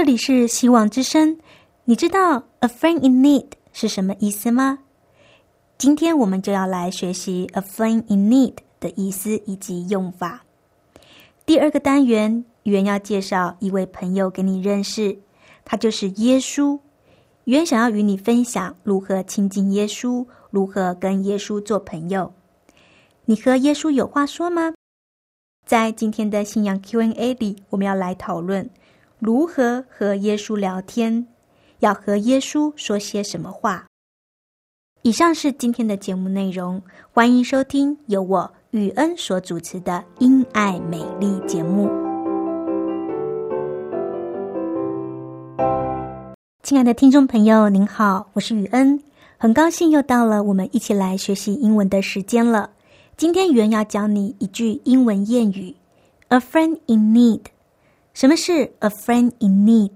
这里是希望之声，你知道 "a friend in need" 是什么意思吗？今天我们就要来学习 "a friend in need" 的意思以及用法。第二个单元，语要介绍一位朋友给你认识，他就是耶稣。语想要与你分享如何亲近耶稣，如何跟耶稣做朋友。你和耶稣有话说吗？在今天的信仰 Q&A 里，我们要来讨论。如何和耶稣聊天？要和耶稣说些什么话？以上是今天的节目内容，欢迎收听由我雨恩所主持的《因爱美丽》节目。亲爱的听众朋友，您好，我是雨恩，很高兴又到了我们一起来学习英文的时间了。今天雨恩要教你一句英文谚语：“A friend in need。”什么是 a friend in need？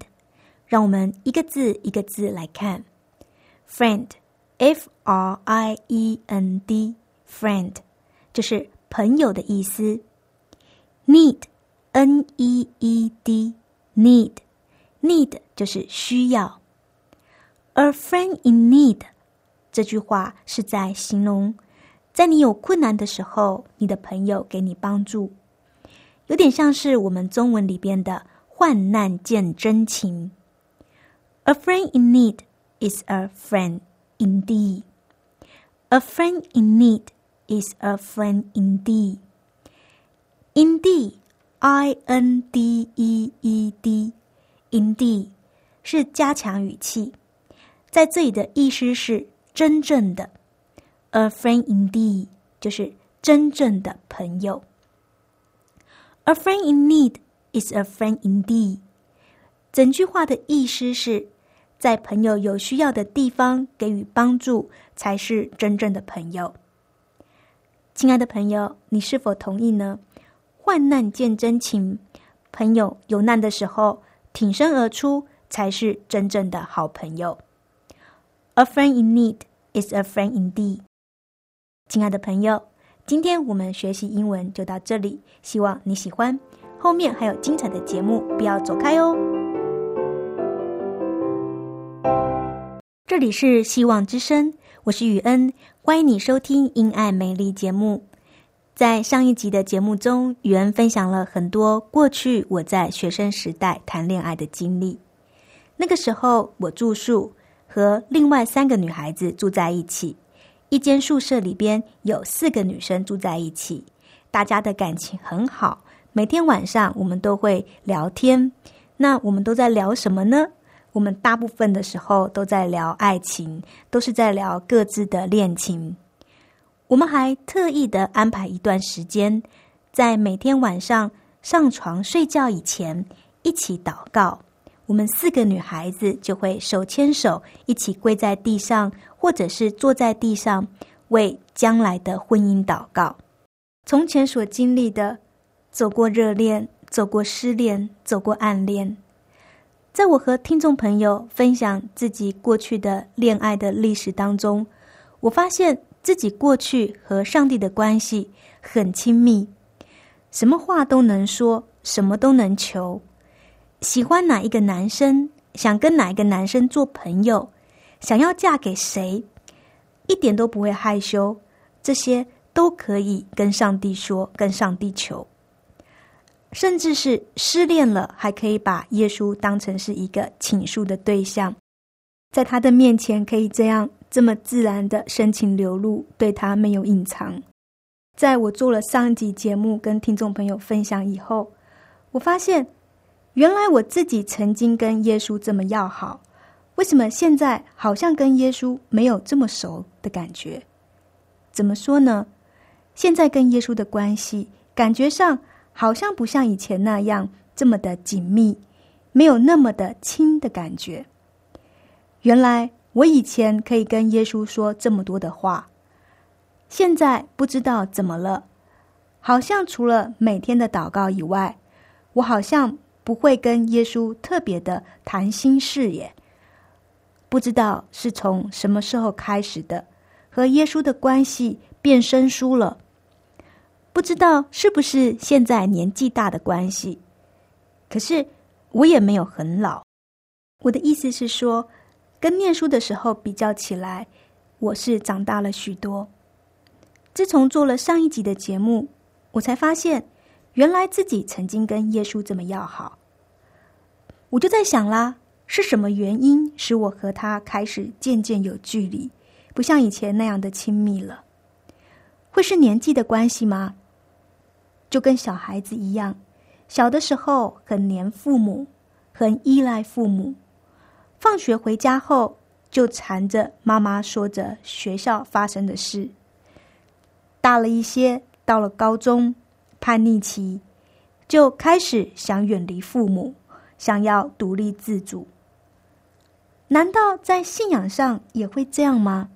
让我们一个字一个字来看。friend，f r i e n d，friend，就是朋友的意思。need，n e e d，need，need 就是需要。a friend in need 这句话是在形容，在你有困难的时候，你的朋友给你帮助。有点像是我们中文里边的“患难见真情”。A friend in need is a friend indeed. A friend in need is a friend indeed. Indeed, I N D E E D, indeed 是加强语气，在这里的意思是真正的。A friend indeed 就是真正的朋友。A friend in need is a friend indeed。整句话的意思是，在朋友有需要的地方给予帮助，才是真正的朋友。亲爱的朋友，你是否同意呢？患难见真情，朋友有难的时候挺身而出，才是真正的好朋友。A friend in need is a friend indeed。亲爱的朋友。今天我们学习英文就到这里，希望你喜欢。后面还有精彩的节目，不要走开哦。这里是希望之声，我是雨恩，欢迎你收听《因爱美丽》节目。在上一集的节目中，雨恩分享了很多过去我在学生时代谈恋爱的经历。那个时候，我住宿和另外三个女孩子住在一起。一间宿舍里边有四个女生住在一起，大家的感情很好。每天晚上我们都会聊天。那我们都在聊什么呢？我们大部分的时候都在聊爱情，都是在聊各自的恋情。我们还特意的安排一段时间，在每天晚上上床睡觉以前一起祷告。我们四个女孩子就会手牵手一起跪在地上。或者是坐在地上为将来的婚姻祷告。从前所经历的，走过热恋，走过失恋，走过暗恋。在我和听众朋友分享自己过去的恋爱的历史当中，我发现自己过去和上帝的关系很亲密，什么话都能说，什么都能求。喜欢哪一个男生，想跟哪一个男生做朋友。想要嫁给谁，一点都不会害羞，这些都可以跟上帝说，跟上帝求。甚至是失恋了，还可以把耶稣当成是一个倾诉的对象，在他的面前可以这样这么自然的深情流露，对他没有隐藏。在我做了上一集节目跟听众朋友分享以后，我发现原来我自己曾经跟耶稣这么要好，为什么现在好像跟耶稣没有这么熟的感觉？怎么说呢？现在跟耶稣的关系感觉上。好像不像以前那样这么的紧密，没有那么的亲的感觉。原来我以前可以跟耶稣说这么多的话，现在不知道怎么了，好像除了每天的祷告以外，我好像不会跟耶稣特别的谈心事耶。不知道是从什么时候开始的，和耶稣的关系变生疏了。不知道是不是现在年纪大的关系，可是我也没有很老。我的意思是说，跟念书的时候比较起来，我是长大了许多。自从做了上一集的节目，我才发现，原来自己曾经跟耶稣这么要好。我就在想啦，是什么原因使我和他开始渐渐有距离，不像以前那样的亲密了？会是年纪的关系吗？就跟小孩子一样，小的时候很黏父母，很依赖父母。放学回家后，就缠着妈妈说着学校发生的事。大了一些，到了高中，叛逆期，就开始想远离父母，想要独立自主。难道在信仰上也会这样吗？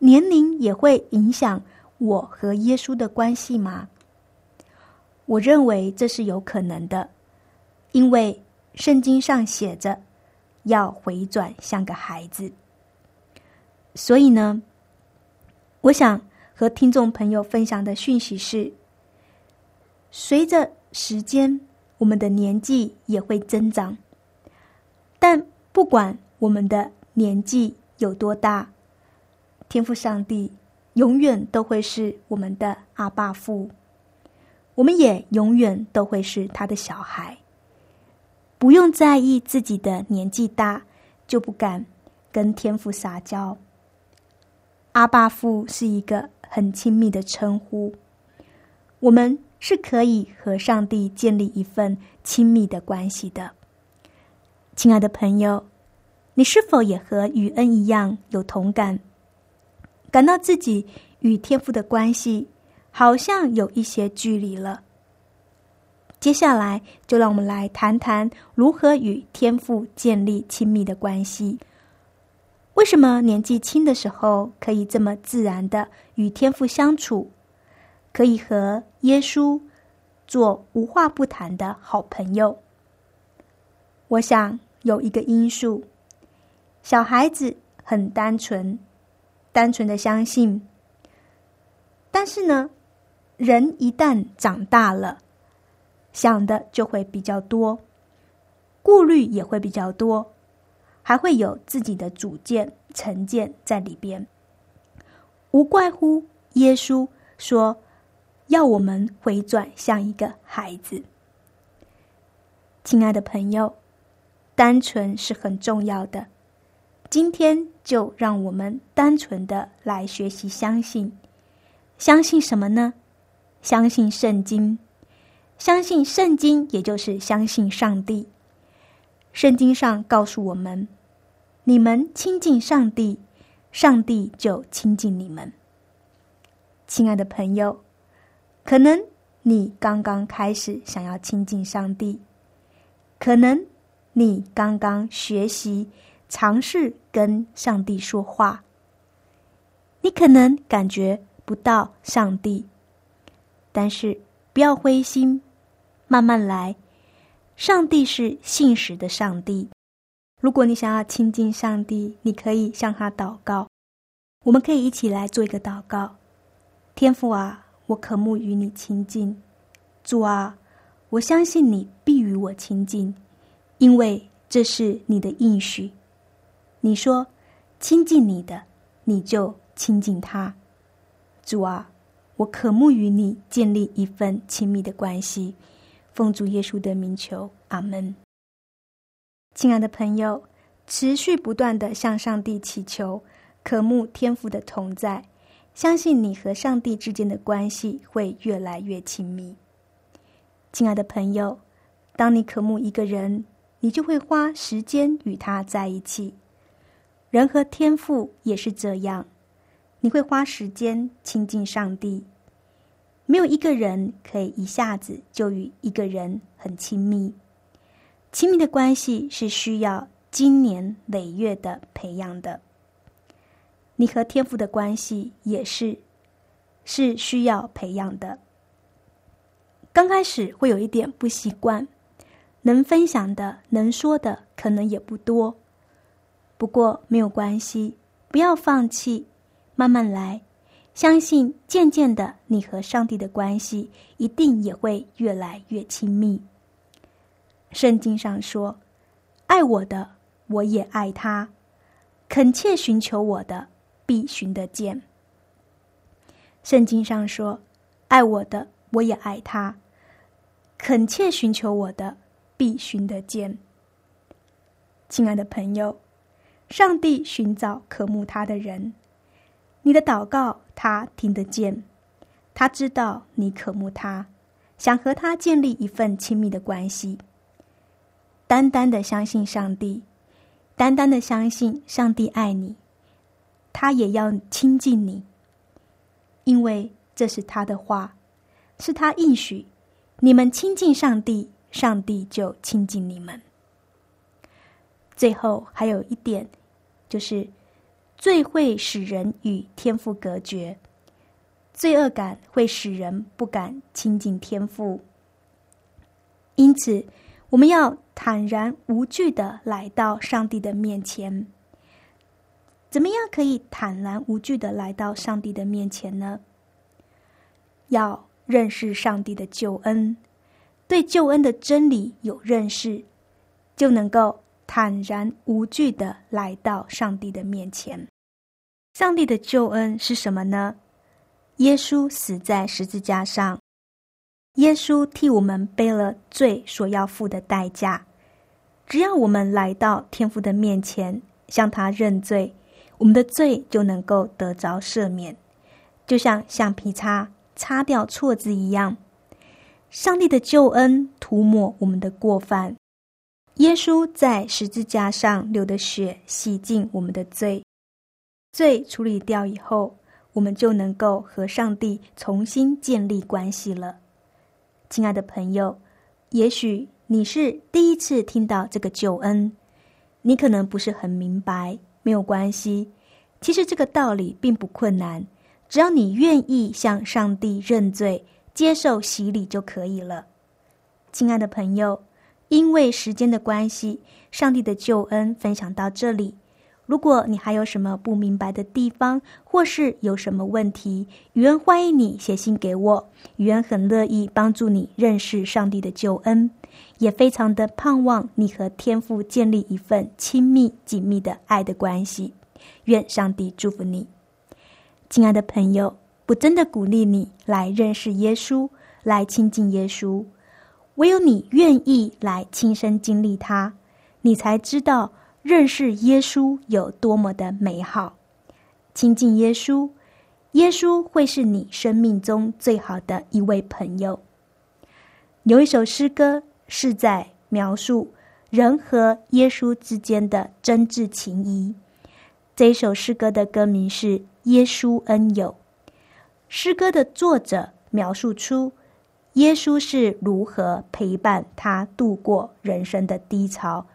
年龄也会影响我和耶稣的关系吗？我认为这是有可能的，因为圣经上写着要回转像个孩子。所以呢，我想和听众朋友分享的讯息是：随着时间，我们的年纪也会增长，但不管我们的年纪有多大，天赋上帝永远都会是我们的阿爸父。我们也永远都会是他的小孩，不用在意自己的年纪大就不敢跟天父撒娇。阿爸父是一个很亲密的称呼，我们是可以和上帝建立一份亲密的关系的。亲爱的朋友，你是否也和雨恩一样有同感，感到自己与天父的关系？好像有一些距离了。接下来，就让我们来谈谈如何与天父建立亲密的关系。为什么年纪轻的时候可以这么自然的与天父相处，可以和耶稣做无话不谈的好朋友？我想有一个因素：小孩子很单纯，单纯的相信。但是呢？人一旦长大了，想的就会比较多，顾虑也会比较多，还会有自己的主见、成见在里边。无怪乎耶稣说：“要我们回转像一个孩子。”亲爱的朋友，单纯是很重要的。今天就让我们单纯的来学习相信，相信什么呢？相信圣经，相信圣经，也就是相信上帝。圣经上告诉我们：你们亲近上帝，上帝就亲近你们。亲爱的朋友，可能你刚刚开始想要亲近上帝，可能你刚刚学习尝试跟上帝说话，你可能感觉不到上帝。但是不要灰心，慢慢来。上帝是信实的上帝。如果你想要亲近上帝，你可以向他祷告。我们可以一起来做一个祷告：天父啊，我渴慕与你亲近。主啊，我相信你必与我亲近，因为这是你的应许。你说亲近你的，你就亲近他。主啊。我渴慕与你建立一份亲密的关系。奉主耶稣的名求，阿门。亲爱的朋友，持续不断的向上帝祈求，渴慕天父的同在，相信你和上帝之间的关系会越来越亲密。亲爱的朋友，当你渴慕一个人，你就会花时间与他在一起。人和天赋也是这样。你会花时间亲近上帝。没有一个人可以一下子就与一个人很亲密。亲密的关系是需要经年累月的培养的。你和天父的关系也是，是需要培养的。刚开始会有一点不习惯，能分享的、能说的可能也不多。不过没有关系，不要放弃。慢慢来，相信渐渐的，你和上帝的关系一定也会越来越亲密。圣经上说：“爱我的，我也爱他；恳切寻求我的，必寻得见。”圣经上说：“爱我的，我也爱他；恳切寻求我的，必寻得见。”亲爱的朋友，上帝寻找渴慕他的人。你的祷告，他听得见，他知道你渴慕他，想和他建立一份亲密的关系。单单的相信上帝，单单的相信上帝爱你，他也要亲近你，因为这是他的话，是他应许。你们亲近上帝，上帝就亲近你们。最后还有一点，就是。罪会使人与天父隔绝，罪恶感会使人不敢亲近天父。因此，我们要坦然无惧的来到上帝的面前。怎么样可以坦然无惧的来到上帝的面前呢？要认识上帝的救恩，对救恩的真理有认识，就能够。坦然无惧的来到上帝的面前。上帝的救恩是什么呢？耶稣死在十字架上，耶稣替我们背了罪所要付的代价。只要我们来到天父的面前，向他认罪，我们的罪就能够得着赦免，就像橡皮擦擦掉错字一样。上帝的救恩涂抹我们的过犯。耶稣在十字架上流的血洗净我们的罪，罪处理掉以后，我们就能够和上帝重新建立关系了。亲爱的朋友，也许你是第一次听到这个救恩，你可能不是很明白，没有关系。其实这个道理并不困难，只要你愿意向上帝认罪、接受洗礼就可以了。亲爱的朋友。因为时间的关系，上帝的救恩分享到这里。如果你还有什么不明白的地方，或是有什么问题，宇恩欢迎你写信给我，宇恩很乐意帮助你认识上帝的救恩，也非常的盼望你和天父建立一份亲密紧密的爱的关系。愿上帝祝福你，亲爱的朋友，我真的鼓励你来认识耶稣，来亲近耶稣。唯有你愿意来亲身经历它，你才知道认识耶稣有多么的美好。亲近耶稣，耶稣会是你生命中最好的一位朋友。有一首诗歌是在描述人和耶稣之间的真挚情谊。这首诗歌的歌名是《耶稣恩友》。诗歌的作者描述出。耶稣是如何陪伴他度过人生的低潮？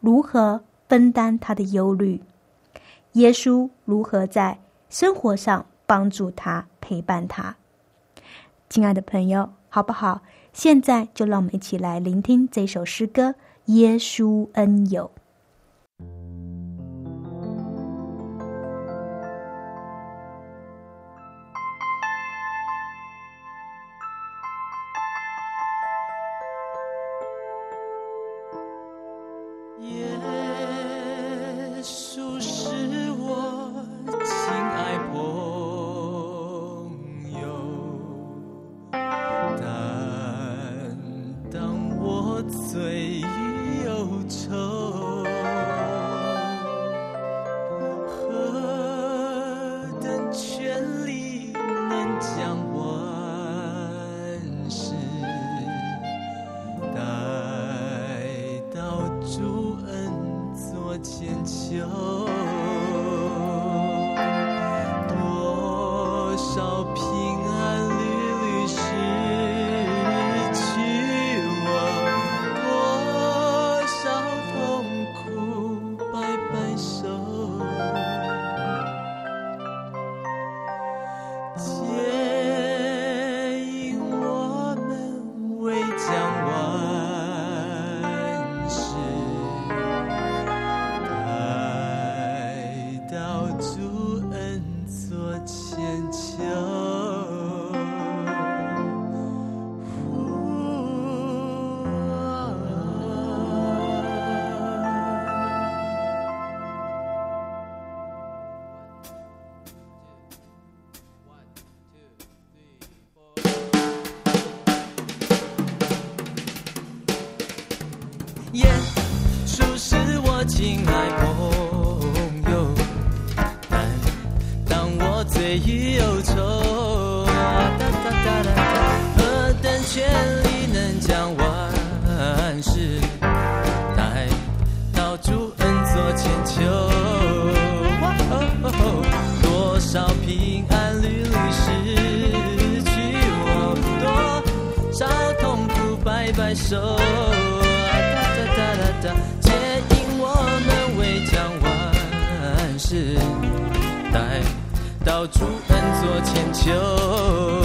如何分担他的忧虑？耶稣如何在生活上帮助他、陪伴他？亲爱的朋友，好不好？现在就让我们一起来聆听这首诗歌《耶稣恩友》。千秋。耶稣是我亲爱朋友，但当我最忧愁，何等权利能将万事带到主恩座前求，多少平安屡屡失去我，多少痛苦摆摆手。待到朱恩坐千秋。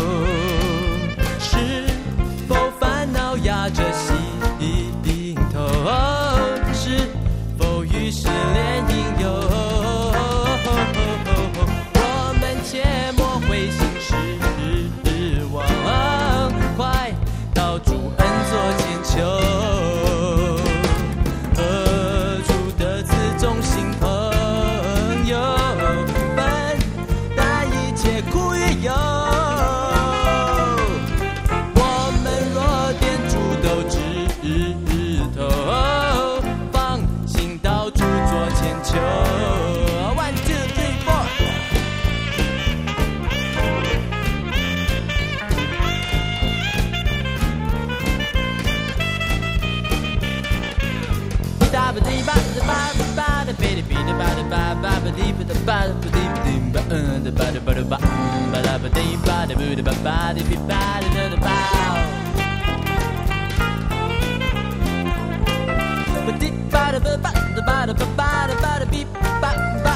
dee ba da boo da ba ba dee bee ba da da da bow. Ba dee ba da ba ba da ba da ba ba da ba da beep ba ba.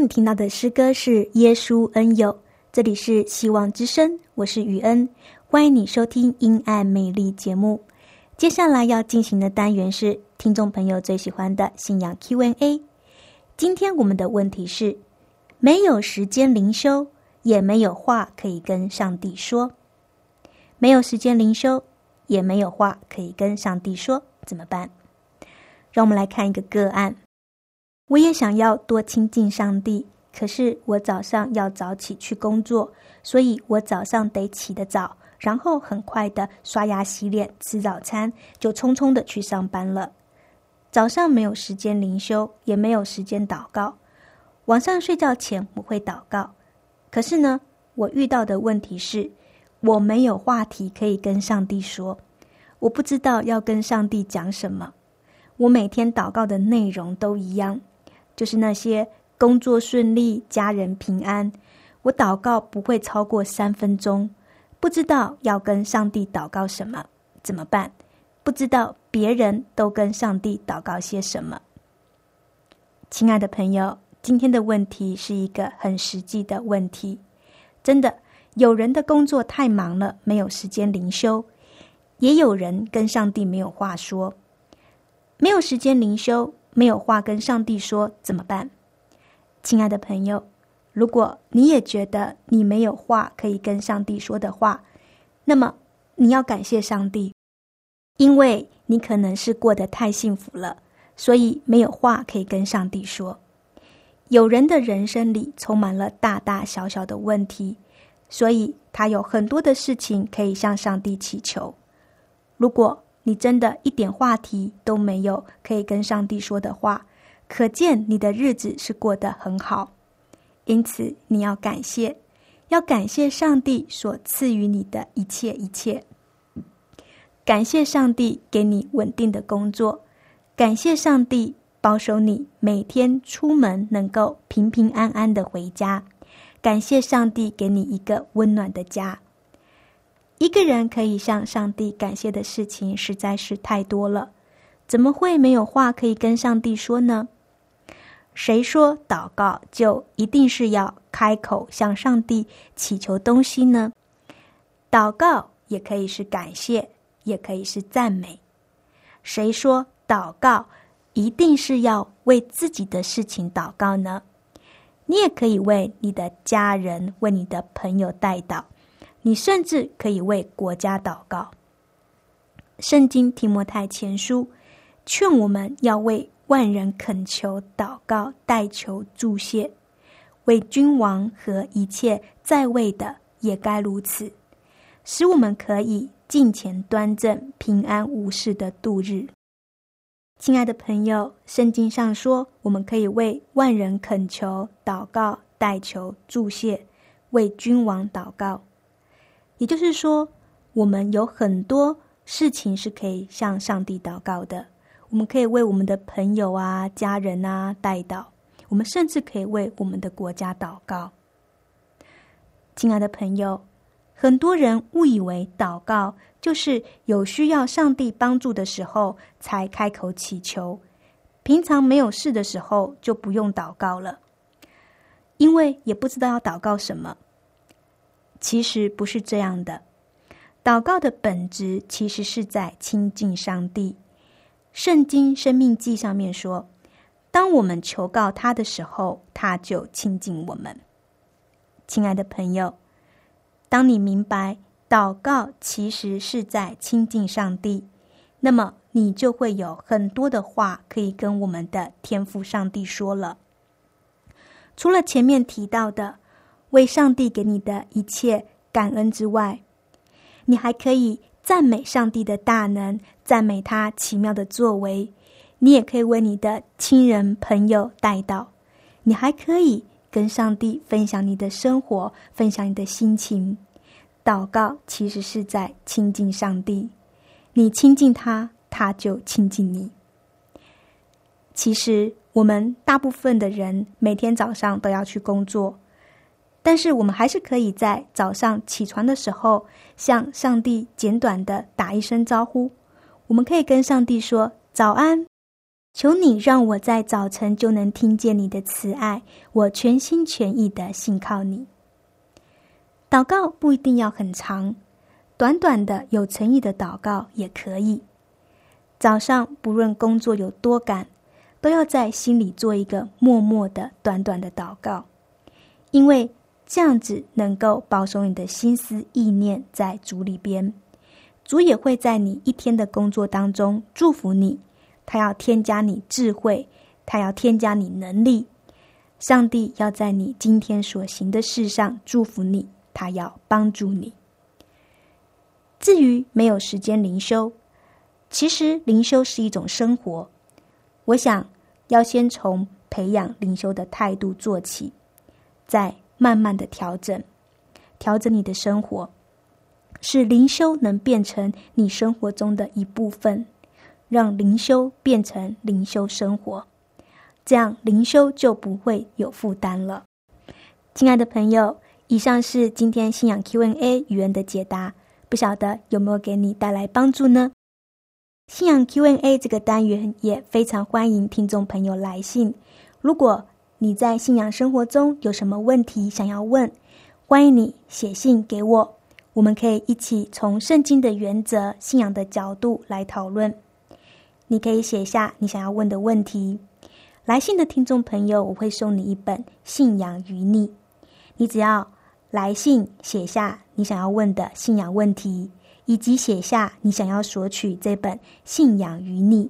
你听到的诗歌是《耶稣恩友》，这里是希望之声，我是雨恩，欢迎你收听《因爱美丽》节目。接下来要进行的单元是听众朋友最喜欢的信仰 Q&A。今天我们的问题是：没有时间灵修，也没有话可以跟上帝说。没有时间灵修，也没有话可以跟上帝说，怎么办？让我们来看一个个案。我也想要多亲近上帝，可是我早上要早起去工作，所以我早上得起得早，然后很快的刷牙洗脸吃早餐，就匆匆的去上班了。早上没有时间灵修，也没有时间祷告。晚上睡觉前我会祷告，可是呢，我遇到的问题是，我没有话题可以跟上帝说，我不知道要跟上帝讲什么。我每天祷告的内容都一样。就是那些工作顺利、家人平安，我祷告不会超过三分钟，不知道要跟上帝祷告什么，怎么办？不知道别人都跟上帝祷告些什么。亲爱的朋友，今天的问题是一个很实际的问题。真的，有人的工作太忙了，没有时间灵修；也有人跟上帝没有话说，没有时间灵修，没有话跟上帝说，怎么办？亲爱的朋友。如果你也觉得你没有话可以跟上帝说的话，那么你要感谢上帝，因为你可能是过得太幸福了，所以没有话可以跟上帝说。有人的人生里充满了大大小小的问题，所以他有很多的事情可以向上帝祈求。如果你真的一点话题都没有可以跟上帝说的话，可见你的日子是过得很好。因此，你要感谢，要感谢上帝所赐予你的一切一切。感谢上帝给你稳定的工作，感谢上帝保守你每天出门能够平平安安的回家，感谢上帝给你一个温暖的家。一个人可以向上帝感谢的事情实在是太多了，怎么会没有话可以跟上帝说呢？谁说祷告就一定是要开口向上帝祈求东西呢？祷告也可以是感谢，也可以是赞美。谁说祷告一定是要为自己的事情祷告呢？你也可以为你的家人、为你的朋友代祷，你甚至可以为国家祷告。圣经提摩太前书劝我们要为。万人恳求、祷告、代求、助谢，为君王和一切在位的也该如此，使我们可以敬虔端正、平安无事的度日。亲爱的朋友，圣经上说，我们可以为万人恳求、祷告、代求、助谢，为君王祷告。也就是说，我们有很多事情是可以向上帝祷告的。我们可以为我们的朋友啊、家人啊代祷，我们甚至可以为我们的国家祷告。亲爱的朋友，很多人误以为祷告就是有需要上帝帮助的时候才开口祈求，平常没有事的时候就不用祷告了，因为也不知道要祷告什么。其实不是这样的，祷告的本质其实是在亲近上帝。圣经生命记上面说：“当我们求告他的时候，他就亲近我们。”亲爱的朋友，当你明白祷告其实是在亲近上帝，那么你就会有很多的话可以跟我们的天父上帝说了。除了前面提到的为上帝给你的一切感恩之外，你还可以。赞美上帝的大能，赞美他奇妙的作为。你也可以为你的亲人朋友带到，你还可以跟上帝分享你的生活，分享你的心情。祷告其实是在亲近上帝，你亲近他，他就亲近你。其实我们大部分的人每天早上都要去工作。但是我们还是可以在早上起床的时候，向上帝简短的打一声招呼。我们可以跟上帝说：“早安，求你让我在早晨就能听见你的慈爱，我全心全意的信靠你。”祷告不一定要很长，短短的有诚意的祷告也可以。早上不论工作有多赶，都要在心里做一个默默的、短短的祷告，因为。这样子能够保守你的心思意念在主里边，主也会在你一天的工作当中祝福你。他要添加你智慧，他要添加你能力。上帝要在你今天所行的事上祝福你，他要帮助你。至于没有时间灵修，其实灵修是一种生活。我想要先从培养灵修的态度做起，在。慢慢的调整，调整你的生活，使灵修能变成你生活中的一部分，让灵修变成灵修生活，这样灵修就不会有负担了。亲爱的朋友，以上是今天信仰 Q&A 语言的解答，不晓得有没有给你带来帮助呢？信仰 Q&A 这个单元也非常欢迎听众朋友来信。如果你在信仰生活中有什么问题想要问，欢迎你写信给我，我们可以一起从圣经的原则、信仰的角度来讨论。你可以写下你想要问的问题。来信的听众朋友，我会送你一本《信仰与你》，你只要来信写下你想要问的信仰问题，以及写下你想要索取这本《信仰与你》，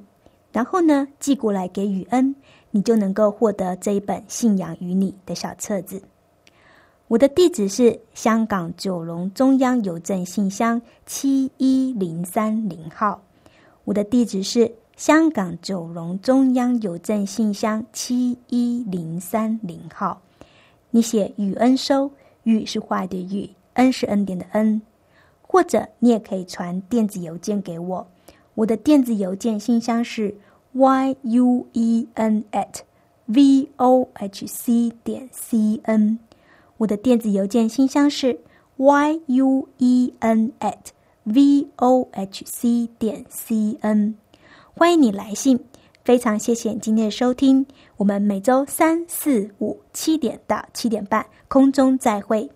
然后呢寄过来给雨恩，你就能够获得这一本《信仰与你》的小册子。我的地址是香港九龙中央邮政信箱七一零三零号。我的地址是。香港九龙中央邮政信箱七一零三零号，你写雨恩收，雨是坏的雨，恩是恩典的恩，或者你也可以传电子邮件给我，我的电子邮件信箱是 y u e n at v o h c 点 c n，我的电子邮件信箱是 y u e n at v o h c 点 c n。欢迎你来信，非常谢谢今天的收听。我们每周三、四、五七点到七点半空中再会。